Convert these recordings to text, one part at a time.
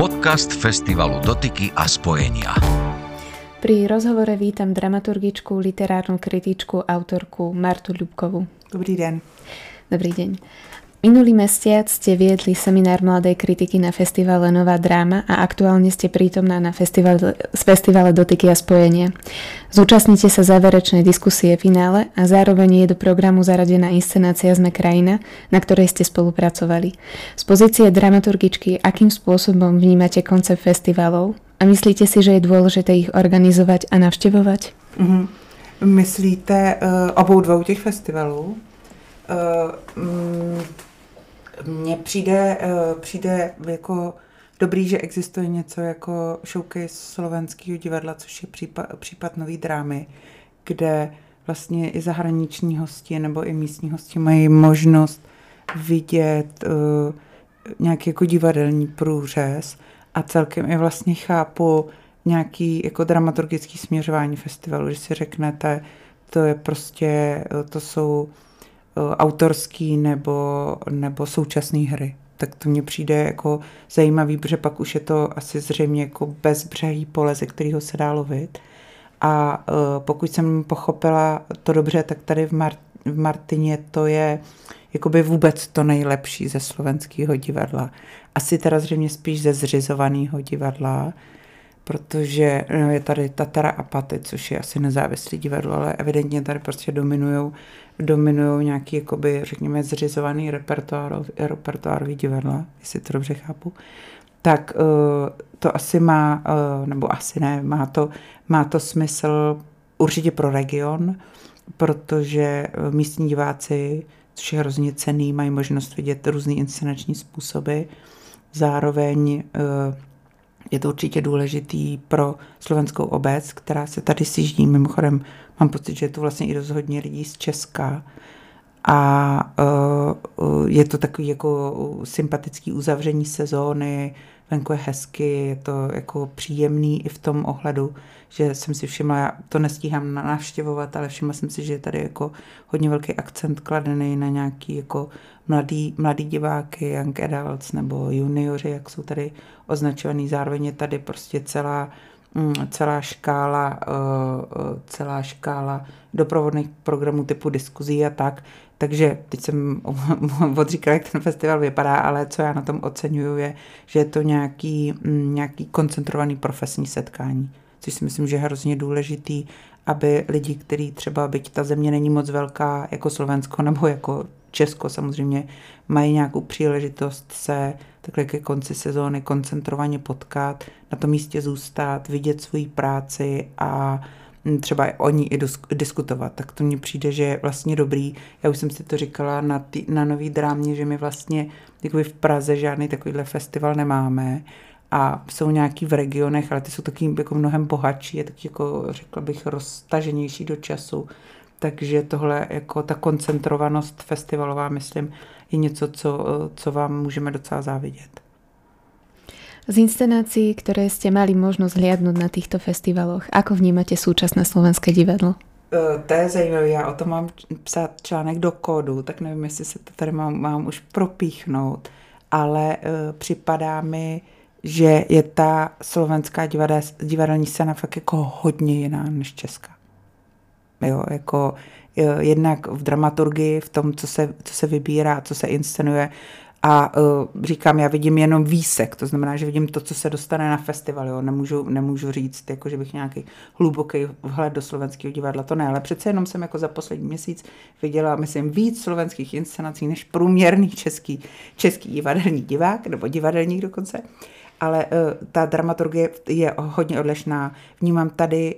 Podcast festivalu Dotyky a spojenia. Pri rozhovore vítam dramaturgičku, literárnu kritičku, autorku Martu Ľubkovú. Dobrý den. Dobrý deň. Minulý mesiac ste viedli seminár mladej kritiky na festivale Nová dráma a aktuálne ste prítomná na festivale, festivale Dotyky a spojenia. Zúčastnite sa záverečnej diskusie finále a zároveň je do programu zaradená inscenácia Sme krajina, na ktorej ste spolupracovali. Z pozície dramaturgičky, akým spôsobom vnímate koncept festivalov a myslíte si, že je dôležité ich organizovať a navštevovať? Mm-hmm. Myslíte uh, obou dvou těch festivalů? Uh, mm, mně přijde, uh, přijde jako dobrý, že existuje něco jako showcase slovenského divadla, což je případ, případ nový drámy, kde vlastně i zahraniční hosti nebo i místní hosti mají možnost vidět uh, nějaký jako divadelní průřez a celkem i vlastně chápu nějaký jako dramaturgický směřování festivalu, že si řeknete, to je prostě, to jsou Eh, autorský nebo, nebo současné hry. Tak to mně přijde jako zajímavý, protože pak už je to asi zřejmě jako bezbřehý pole, ze kterého se dá lovit. A uh, pokud jsem pochopila to dobře, tak tady v, Mart- v Martině to je jakoby vůbec to nejlepší ze slovenského divadla. Asi teda zřejmě spíš ze zřizovaného divadla, protože no, je tady Tatara a Paty, což je asi nezávislý divadlo, ale evidentně tady prostě dominují dominují nějaký, jakoby, řekněme, zřizovaný repertoárový, repertoárový divadla, jestli to dobře chápu, tak uh, to asi má, uh, nebo asi ne, má to, má to smysl určitě pro region, protože místní diváci, což je hrozně cený, mají možnost vidět různé inscenační způsoby. Zároveň je to určitě důležitý pro slovenskou obec, která se tady siží. Mimochodem mám pocit, že je to vlastně i dost hodně lidí z Česka. A uh, je to takový jako sympatický uzavření sezóny, venku je hezky, je to jako příjemný i v tom ohledu, že jsem si všimla, já to nestíhám navštěvovat, ale všimla jsem si, že je tady jako hodně velký akcent kladený na nějaký jako mladý, mladý diváky, young adults nebo junioři, jak jsou tady označovaný. Zároveň je tady prostě celá mm, celá škála, eh, eh, celá škála doprovodných programů typu diskuzí a tak. Takže teď jsem odříkala, jak ten festival vypadá, ale co já na tom oceňuju je, že je to nějaký, mm, nějaký koncentrovaný profesní setkání, což si myslím, že je hrozně důležitý, aby lidi, kteří třeba, byť ta země není moc velká jako Slovensko nebo jako Česko samozřejmě, mají nějakou příležitost se takhle ke konci sezóny koncentrovaně potkat, na tom místě zůstat, vidět svoji práci a třeba o ní i diskutovat, tak to mně přijde, že je vlastně dobrý. Já už jsem si to říkala na, tý, na nový drámě, že my vlastně v Praze žádný takovýhle festival nemáme a jsou nějaký v regionech, ale ty jsou taky jako mnohem bohatší, je taky jako řekla bych roztaženější do času. Takže tohle jako ta koncentrovanost festivalová, myslím, je něco, co, co vám můžeme docela závidět. Z inscenácií, ktoré ste mali možnosť hliadnúť na týchto festivaloch, ako vnímate súčasné slovenské divadlo? Uh, to je zajímavé, já o tom mám psát článek do kódu, tak nevím, jestli se to tady mám, mám už propíchnout, ale uh, připadá mi, že je ta slovenská divadel, divadelní scéna fakt jako hodně jiná než česká. Jo, jako uh, jednak v dramaturgii, v tom, co se, co se vybírá, co se inscenuje, a uh, říkám, já vidím jenom výsek, to znamená, že vidím to, co se dostane na festival, jo. Nemůžu, nemůžu říct, jako, že bych nějaký hluboký vhled do slovenského divadla, to ne, ale přece jenom jsem jako za poslední měsíc viděla, myslím, víc slovenských inscenací než průměrný český, český divadelní divák, nebo divadelník dokonce. Ale uh, ta dramaturgie je hodně odlišná. Vnímám tady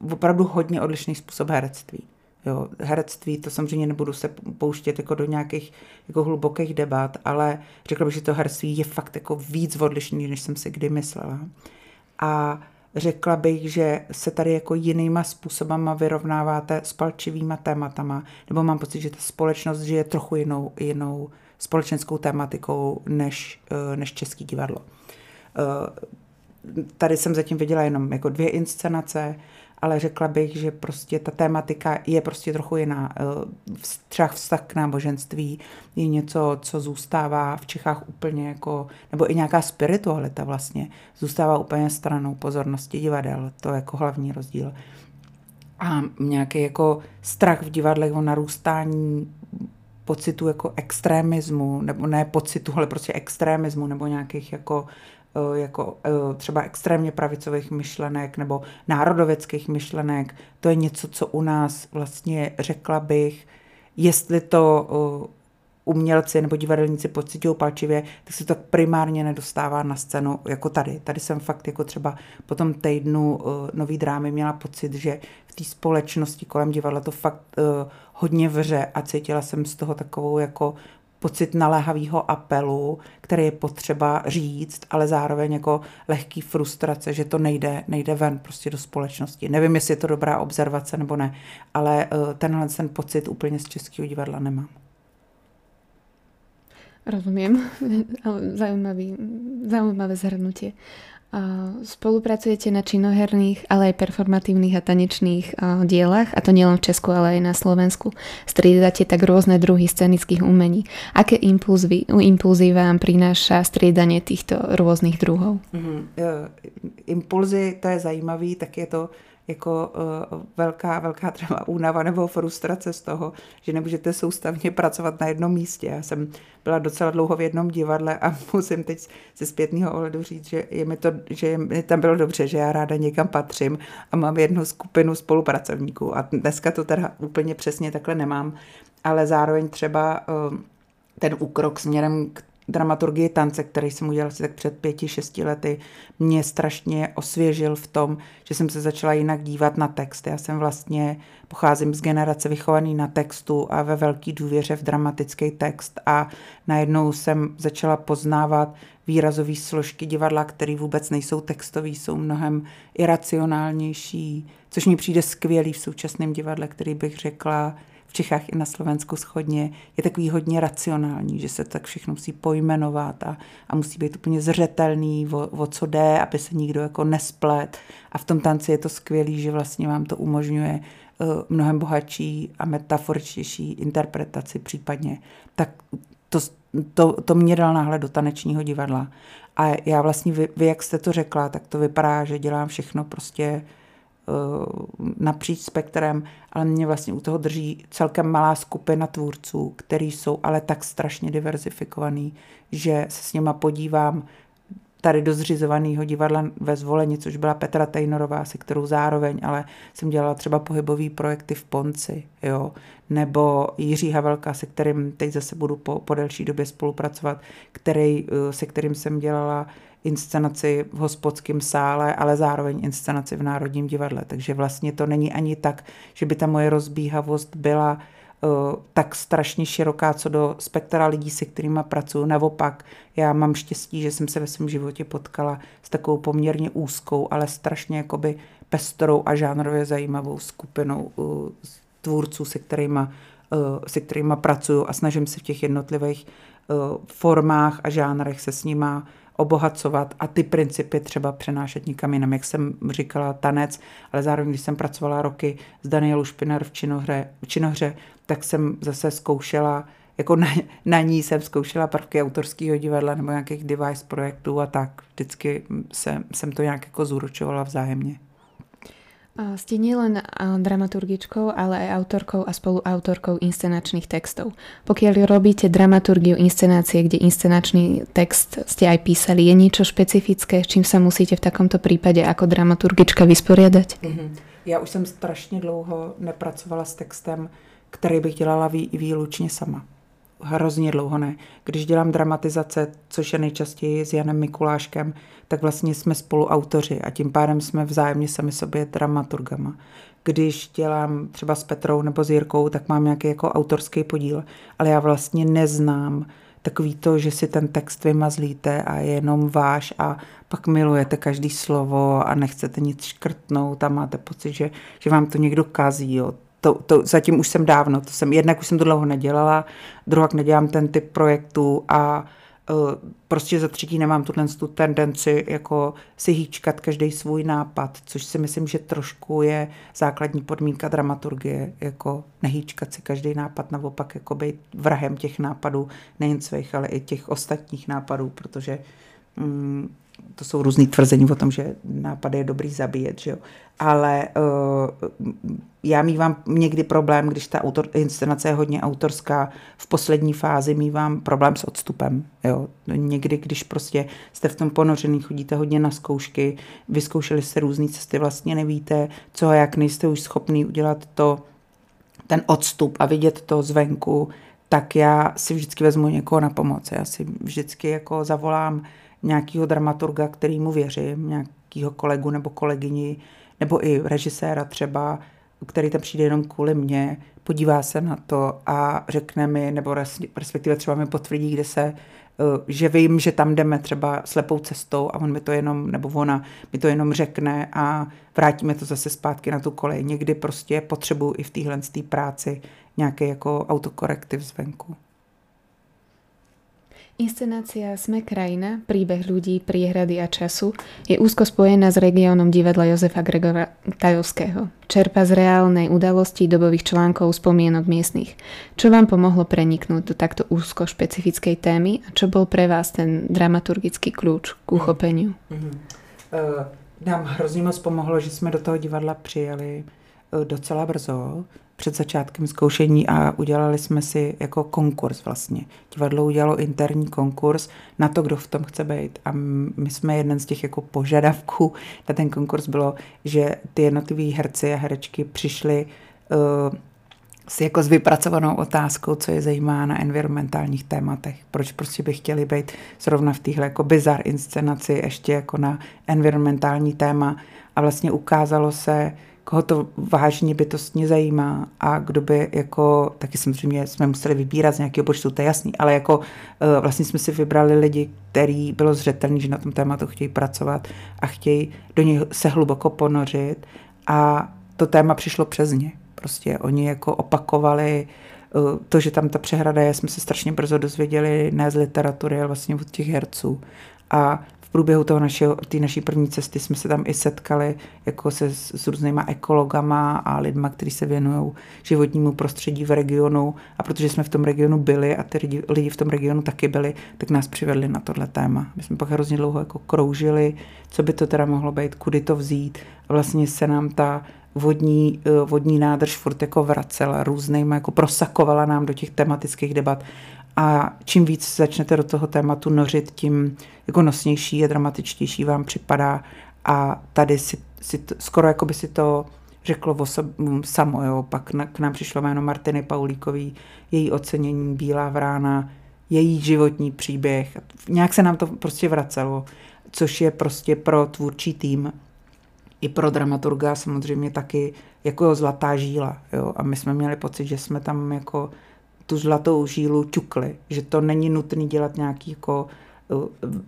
uh, opravdu hodně odlišný způsob herectví. Jo, herectví, to samozřejmě nebudu se pouštět jako do nějakých jako hlubokých debat, ale řekla bych, že to herectví je fakt jako víc odlišný, než jsem si kdy myslela. A řekla bych, že se tady jako jinýma způsobama vyrovnáváte s palčivýma tématama, nebo mám pocit, že ta společnost žije trochu jinou, jinou společenskou tématikou než, eh, než český divadlo. Eh, tady jsem zatím viděla jenom jako dvě inscenace, ale řekla bych, že prostě ta tématika je prostě trochu jiná. Eh, třeba vztah k náboženství je něco, co zůstává v Čechách úplně jako, nebo i nějaká spiritualita vlastně, zůstává úplně stranou pozornosti divadel, to je jako hlavní rozdíl. A nějaký jako strach v divadlech o narůstání pocitu jako extremismu, nebo ne pocitu, ale prostě extremismu, nebo nějakých jako jako eh, třeba extrémně pravicových myšlenek nebo národověckých myšlenek. To je něco, co u nás vlastně řekla bych, jestli to eh, umělci nebo divadelníci pocitují palčivě, tak se to primárně nedostává na scénu jako tady. Tady jsem fakt jako třeba po tom týdnu nový drámy měla pocit, že v té společnosti kolem divadla to fakt hodně vře a cítila jsem z toho takovou jako pocit naléhavého apelu, který je potřeba říct, ale zároveň jako lehký frustrace, že to nejde, nejde ven prostě do společnosti. Nevím, jestli je to dobrá observace nebo ne, ale eh, tenhle ten pocit úplně z českého divadla nemám. Rozumiem, zaujímavý, zaujímavé zhrnutie. Spolupracujete na činoherných, ale aj performatívnych a tanečných dielach, a to nielen v Česku, ale aj na Slovensku. Striedate tak rôzne druhy scenických umení. Aké impulzy, impulzy vám prináša striedanie týchto rôznych druhov? Mm-hmm. Impulzy, to je zajímavý, tak je to jako uh, velká, velká třeba únava nebo frustrace z toho, že nemůžete soustavně pracovat na jednom místě. Já jsem byla docela dlouho v jednom divadle a musím teď ze zpětného ohledu říct, že je mi to, že mi tam bylo dobře, že já ráda někam patřím a mám jednu skupinu spolupracovníků a dneska to teda úplně přesně takhle nemám, ale zároveň třeba uh, ten úkrok směrem k dramaturgii tance, který jsem udělal asi tak před pěti, šesti lety, mě strašně osvěžil v tom, že jsem se začala jinak dívat na text. Já jsem vlastně, pocházím z generace vychovaný na textu a ve velký důvěře v dramatický text a najednou jsem začala poznávat výrazové složky divadla, které vůbec nejsou textové, jsou mnohem iracionálnější, což mi přijde skvělý v současném divadle, který bych řekla, Čechách i na Slovensku schodně je takový hodně racionální, že se tak všechno musí pojmenovat a, a musí být úplně zřetelný, o, o co jde, aby se nikdo jako nesplet. A v tom tanci je to skvělý, že vlastně vám to umožňuje uh, mnohem bohatší a metaforičtější interpretaci případně. Tak to, to, to mě dal náhled do tanečního divadla. A já vlastně, vy, vy jak jste to řekla, tak to vypadá, že dělám všechno prostě napříč spektrem, ale mě vlastně u toho drží celkem malá skupina tvůrců, který jsou ale tak strašně diverzifikovaný, že se s nima podívám tady do zřizovaného divadla ve zvolení, což byla Petra Tejnorová, se kterou zároveň, ale jsem dělala třeba pohybový projekty v Ponci, jo, nebo Jiří Havelka, se kterým teď zase budu po, po delší době spolupracovat, který, eh, se kterým jsem dělala inscenaci v hospodském sále, ale zároveň inscenaci v Národním divadle. Takže vlastně to není ani tak, že by ta moje rozbíhavost byla uh, tak strašně široká co do spektra lidí, se kterými pracuji. Naopak, já mám štěstí, že jsem se ve svém životě potkala s takovou poměrně úzkou, ale strašně jakoby pestrou a žánrově zajímavou skupinou uh, tvůrců, se kterými uh, se kterýma pracuju a snažím se v těch jednotlivých formách a žánrech se s nima obohacovat a ty principy třeba přenášet někam jinam. Jak jsem říkala, tanec, ale zároveň, když jsem pracovala roky s Danielou Špiner v činohře, v činohře tak jsem zase zkoušela jako na, na ní jsem zkoušela prvky autorského divadla nebo nějakých device projektů a tak. Vždycky se, jsem to nějak jako zúročovala vzájemně. Ste nielen dramaturgičkou, ale aj autorkou a spoluautorkou inscenačných textov. Pokiaľ robíte dramaturgiu inscenácie, kde inscenačný text ste aj písali, je niečo špecifické, s čím sa musíte v takomto prípade ako dramaturgička vysporiadať? Mm-hmm. Já už jsem strašně dlouho nepracovala s textem, který bych dělala vý, výlučně sama hrozně dlouho ne. Když dělám dramatizace, což je nejčastěji s Janem Mikuláškem, tak vlastně jsme spoluautoři a tím pádem jsme vzájemně sami sobě dramaturgama. Když dělám třeba s Petrou nebo s Jirkou, tak mám nějaký jako autorský podíl, ale já vlastně neznám takový to, že si ten text vymazlíte a je jenom váš a pak milujete každý slovo a nechcete nic škrtnout a máte pocit, že, že vám to někdo kazí. Jo to, to zatím už jsem dávno, to jsem, jednak už jsem to dlouho nedělala, druhak nedělám ten typ projektů a prostě za třetí nemám tuhle tu tendenci jako si hýčkat každý svůj nápad, což si myslím, že trošku je základní podmínka dramaturgie, jako nehýčkat si každý nápad, naopak jako být vrahem těch nápadů, nejen svých, ale i těch ostatních nápadů, protože mm, to jsou různý tvrzení o tom, že nápady je dobrý zabíjet, že jo. Ale uh, já mývám někdy problém, když ta autor, inscenace je hodně autorská, v poslední fázi mývám problém s odstupem, jo. Někdy, když prostě jste v tom ponořený, chodíte hodně na zkoušky, vyzkoušeli jste různé cesty, vlastně nevíte, co a jak nejste už schopný udělat to, ten odstup a vidět to zvenku, tak já si vždycky vezmu někoho na pomoc. Já si vždycky jako zavolám nějakého dramaturga, kterýmu věřím, nějakého kolegu nebo kolegyni, nebo i režiséra třeba, který tam přijde jenom kvůli mně, podívá se na to a řekne mi, nebo respektive třeba mi potvrdí, kde se, eh, že vím, že tam jdeme třeba slepou cestou a on mi to jenom, nebo ona mi to jenom řekne a vrátíme to zase zpátky na tu kolej. Někdy prostě potřebuji i v téhle práci nějaký jako autokorektiv zvenku. Inscenácia Sme krajina, príbeh ľudí, priehrady a času je úzko spojená s regiónom divadla Jozefa Gregora Tajovského. Čerpa z reálnej udalosti dobových článkov spomienok miestnych. Čo vám pomohlo preniknúť do takto úzko špecifickej témy a čo bol pre vás ten dramaturgický kľúč k uchopeniu? Mm-hmm. Uh, nám hrozně moc pomohlo, že jsme do toho divadla přijeli uh, docela brzo, před začátkem zkoušení a udělali jsme si jako konkurs vlastně. Divadlo udělalo interní konkurs na to, kdo v tom chce být. A my jsme jeden z těch jako požadavků na ten konkurs bylo, že ty jednotliví herci a herečky přišli uh, s jako s vypracovanou otázkou, co je zajímá na environmentálních tématech. Proč prostě by chtěli být zrovna v téhle jako bizar inscenaci ještě jako na environmentální téma. A vlastně ukázalo se, koho to vážně bytostně zajímá a kdo by jako, taky samozřejmě jsme museli vybírat z nějakého počtu, to je jasný, ale jako eh, vlastně jsme si vybrali lidi, který bylo zřetelný, že na tom tématu chtějí pracovat a chtějí do něj se hluboko ponořit a to téma přišlo přes ně. Prostě oni jako opakovali eh, to, že tam ta přehrada je, jsme se strašně brzo dozvěděli ne z literatury, ale vlastně od těch herců. A průběhu toho našeho, té naší první cesty jsme se tam i setkali jako se s, různýma ekologama a lidma, kteří se věnují životnímu prostředí v regionu. A protože jsme v tom regionu byli a ty lidi, lidi v tom regionu taky byli, tak nás přivedli na tohle téma. My jsme pak hrozně dlouho jako kroužili, co by to teda mohlo být, kudy to vzít. A vlastně se nám ta vodní, eh, vodní nádrž furt jako vracela různýma, jako prosakovala nám do těch tematických debat a čím víc začnete do toho tématu nořit, tím jako nosnější a dramatičtější vám připadá a tady si, si to, skoro jako by si to řeklo o sob, samo, jo. pak na, k nám přišlo jméno Martiny Paulíkový, její ocenění Bílá vrána, její životní příběh, nějak se nám to prostě vracelo, což je prostě pro tvůrčí tým i pro dramaturga samozřejmě taky jako zlatá žíla. Jo? A my jsme měli pocit, že jsme tam jako tu zlatou žílu čukli, že to není nutné dělat nějaký jako eh,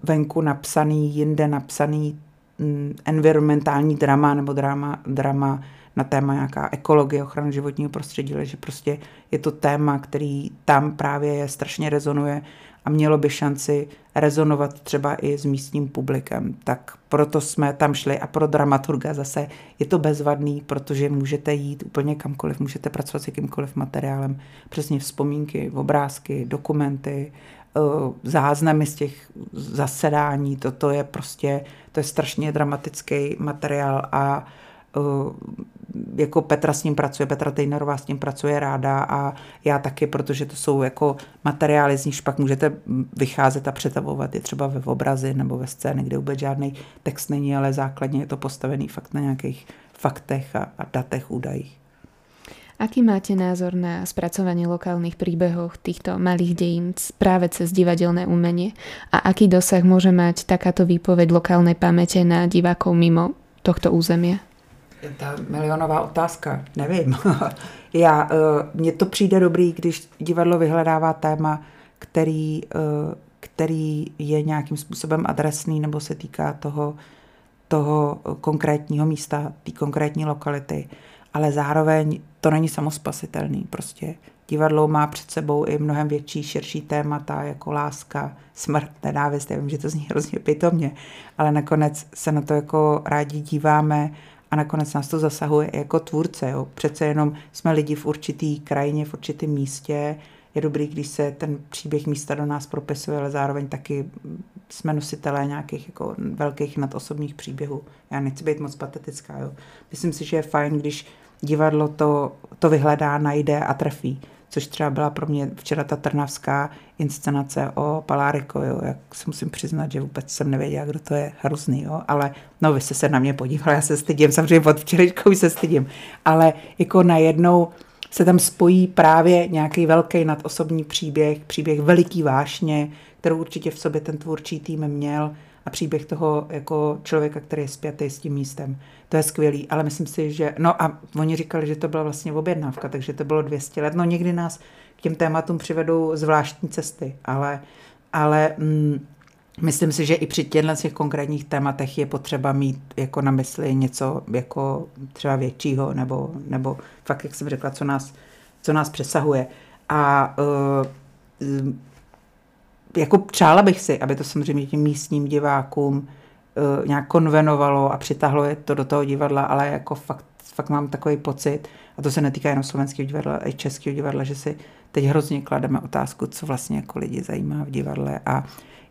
venku napsaný, jinde napsaný mm, environmentální drama nebo drama, drama na téma nějaká ekologie, ochrana životního prostředí, ale že prostě je to téma, který tam právě strašně rezonuje a mělo by šanci rezonovat třeba i s místním publikem. Tak proto jsme tam šli a pro dramaturga zase je to bezvadný, protože můžete jít úplně kamkoliv, můžete pracovat s jakýmkoliv materiálem, přesně vzpomínky, obrázky, dokumenty, eh, záznamy z těch zasedání, toto je prostě, to je strašně dramatický materiál a jako Petra s ním pracuje, Petra Tejnerová s ním pracuje ráda a já taky, protože to jsou jako materiály, z nichž pak můžete vycházet a přetavovat je třeba ve obrazy nebo ve scéně, kde vůbec žádný text není, ale základně je to postavený fakt na nějakých faktech a, a datech, údajích. Aký máte názor na spracovanie lokálnych príbehov týchto malých dejín práve cez divadelné umenie a aký dosah môže mať takáto výpoveď lokálnej pamäte na divákov mimo tohto územia? Ta milionová otázka, nevím. Já, eh, mně to přijde dobrý, když divadlo vyhledává téma, který, eh, který je nějakým způsobem adresný nebo se týká toho, toho konkrétního místa, té konkrétní lokality. ale zároveň to není samospasitelný. Prostě divadlo má před sebou i mnohem větší, širší témata, jako láska, smrt, nenávist. Já vím, že to zní hrozně pitomně, ale nakonec se na to jako rádi díváme a nakonec nás to zasahuje jako tvůrce. Jo. Přece jenom jsme lidi v určitý krajině, v určitém místě. Je dobrý, když se ten příběh místa do nás propisuje, ale zároveň taky jsme nositelé nějakých jako velkých nadosobních příběhů. Já nechci být moc patetická. Jo. Myslím si, že je fajn, když divadlo to, to vyhledá, najde a trefí což třeba byla pro mě včera ta trnavská inscenace o Paláriko, jo, jak se musím přiznat, že vůbec jsem nevěděla, kdo to je, hrozný, jo, ale no vy jste se na mě podívali, já se stydím, samozřejmě od včerejškou se stydím, ale jako najednou se tam spojí právě nějaký velký nadosobní příběh, příběh veliký vášně, kterou určitě v sobě ten tvůrčí tým měl a příběh toho jako člověka, který je spjatý s tím místem. To je skvělý, ale myslím si, že... No a oni říkali, že to byla vlastně objednávka, takže to bylo 200 let. No někdy nás k těm tématům přivedou zvláštní cesty, ale, ale mm, myslím si, že i při těchto těch konkrétních tématech je potřeba mít jako na mysli něco jako třeba většího, nebo, nebo fakt, jak jsem řekla, co nás, co nás přesahuje. A uh, jako přála bych si, aby to samozřejmě těm místním divákům uh, nějak konvenovalo a přitahlo je to do toho divadla, ale jako fakt, fakt mám takový pocit, a to se netýká jenom slovenského divadla, i českého divadla, že si teď hrozně klademe otázku, co vlastně jako lidi zajímá v divadle a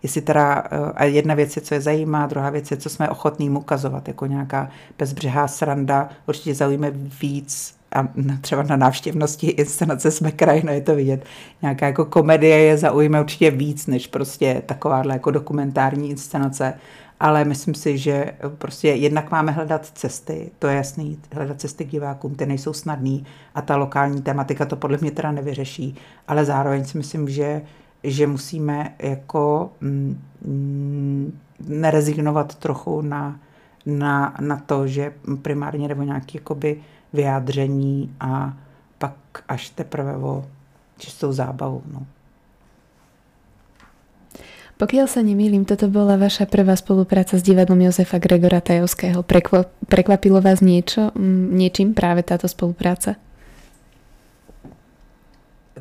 jestli teda, uh, a jedna věc je, co je zajímá, druhá věc je, co jsme ochotní ukazovat, jako nějaká bezbřehá sranda, určitě zaujíme víc a třeba na návštěvnosti inscenace jsme krajina, je to vidět. Nějaká jako komedie je zaujme určitě víc, než prostě takováhle jako dokumentární inscenace, ale myslím si, že prostě jednak máme hledat cesty, to je jasný, hledat cesty k divákům, ty nejsou snadný a ta lokální tematika to podle mě teda nevyřeší, ale zároveň si myslím, že, že musíme jako mm, mm nerezignovat trochu na, na, na to, že primárně nebo nějaký jakoby vyjádření a pak až teprve o čistou zábavu. No. Pokiaľ sa nemýlim, toto bola vaša prvá spolupráca s divadlom Jozefa Gregora Tajovského. Prekvapilo vás niečo, niečím práve táto spolupráca?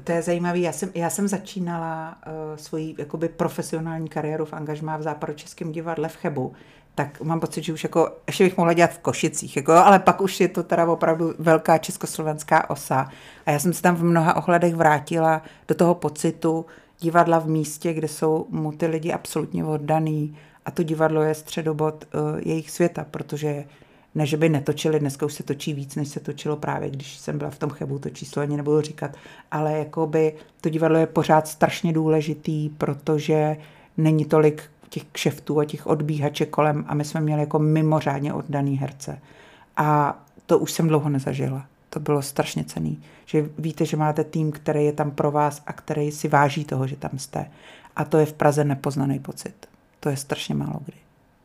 To je zajímavé. Já jsem, já jsem začínala uh, svoji jakoby profesionální kariéru v angažmá v západočeském divadle v Chebu tak mám pocit, že už jako, ještě bych mohla dělat v Košicích, jako, ale pak už je to teda opravdu velká československá osa. A já jsem se tam v mnoha ohledech vrátila do toho pocitu divadla v místě, kde jsou mu ty lidi absolutně oddaný a to divadlo je středobod uh, jejich světa, protože ne, že by netočili, dneska už se točí víc, než se točilo právě, když jsem byla v tom chebu, to číslo ani nebudu říkat, ale jakoby to divadlo je pořád strašně důležitý, protože není tolik těch kšeftů a těch odbíhaček kolem a my jsme měli jako mimořádně oddaný herce. A to už jsem dlouho nezažila. To bylo strašně cený. Že víte, že máte tým, který je tam pro vás a který si váží toho, že tam jste. A to je v Praze nepoznaný pocit. To je strašně málo kdy.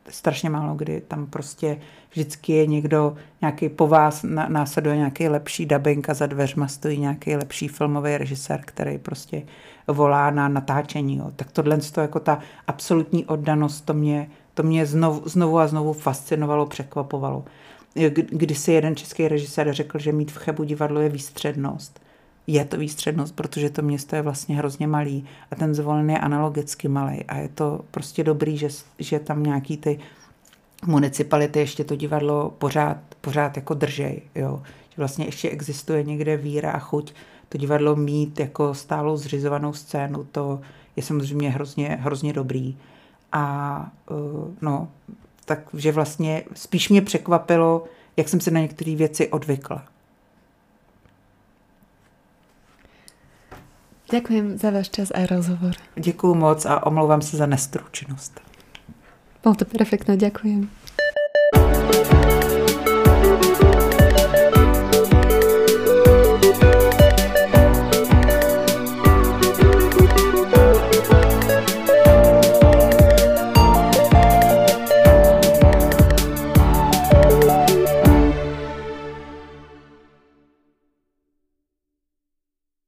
Strašně málo kdy. Tam prostě vždycky je někdo, nějaký po vás následuje nějaký lepší dubbing za dveřma stojí nějaký lepší filmový režisér, který prostě volá na natáčení. Jo. Tak tohle to jako ta absolutní oddanost, to mě, to mě znovu, znovu a znovu fascinovalo, překvapovalo. Když si jeden český režisér řekl, že mít v Chebu divadlo je výstřednost. Je to výstřednost, protože to město je vlastně hrozně malý a ten zvolen je analogicky malý a je to prostě dobrý, že, že tam nějaký ty municipality ještě to divadlo pořád, pořád jako držej, jo. Že vlastně ještě existuje někde víra a chuť to divadlo mít jako stálou zřizovanou scénu, to je samozřejmě hrozně, hrozně dobrý. A uh, no, takže vlastně spíš mě překvapilo, jak jsem se na některé věci odvykla. Děkuji za váš čas a rozhovor. Děkuji moc a omlouvám se za nestručnost. Bylo to perfektno, děkuji.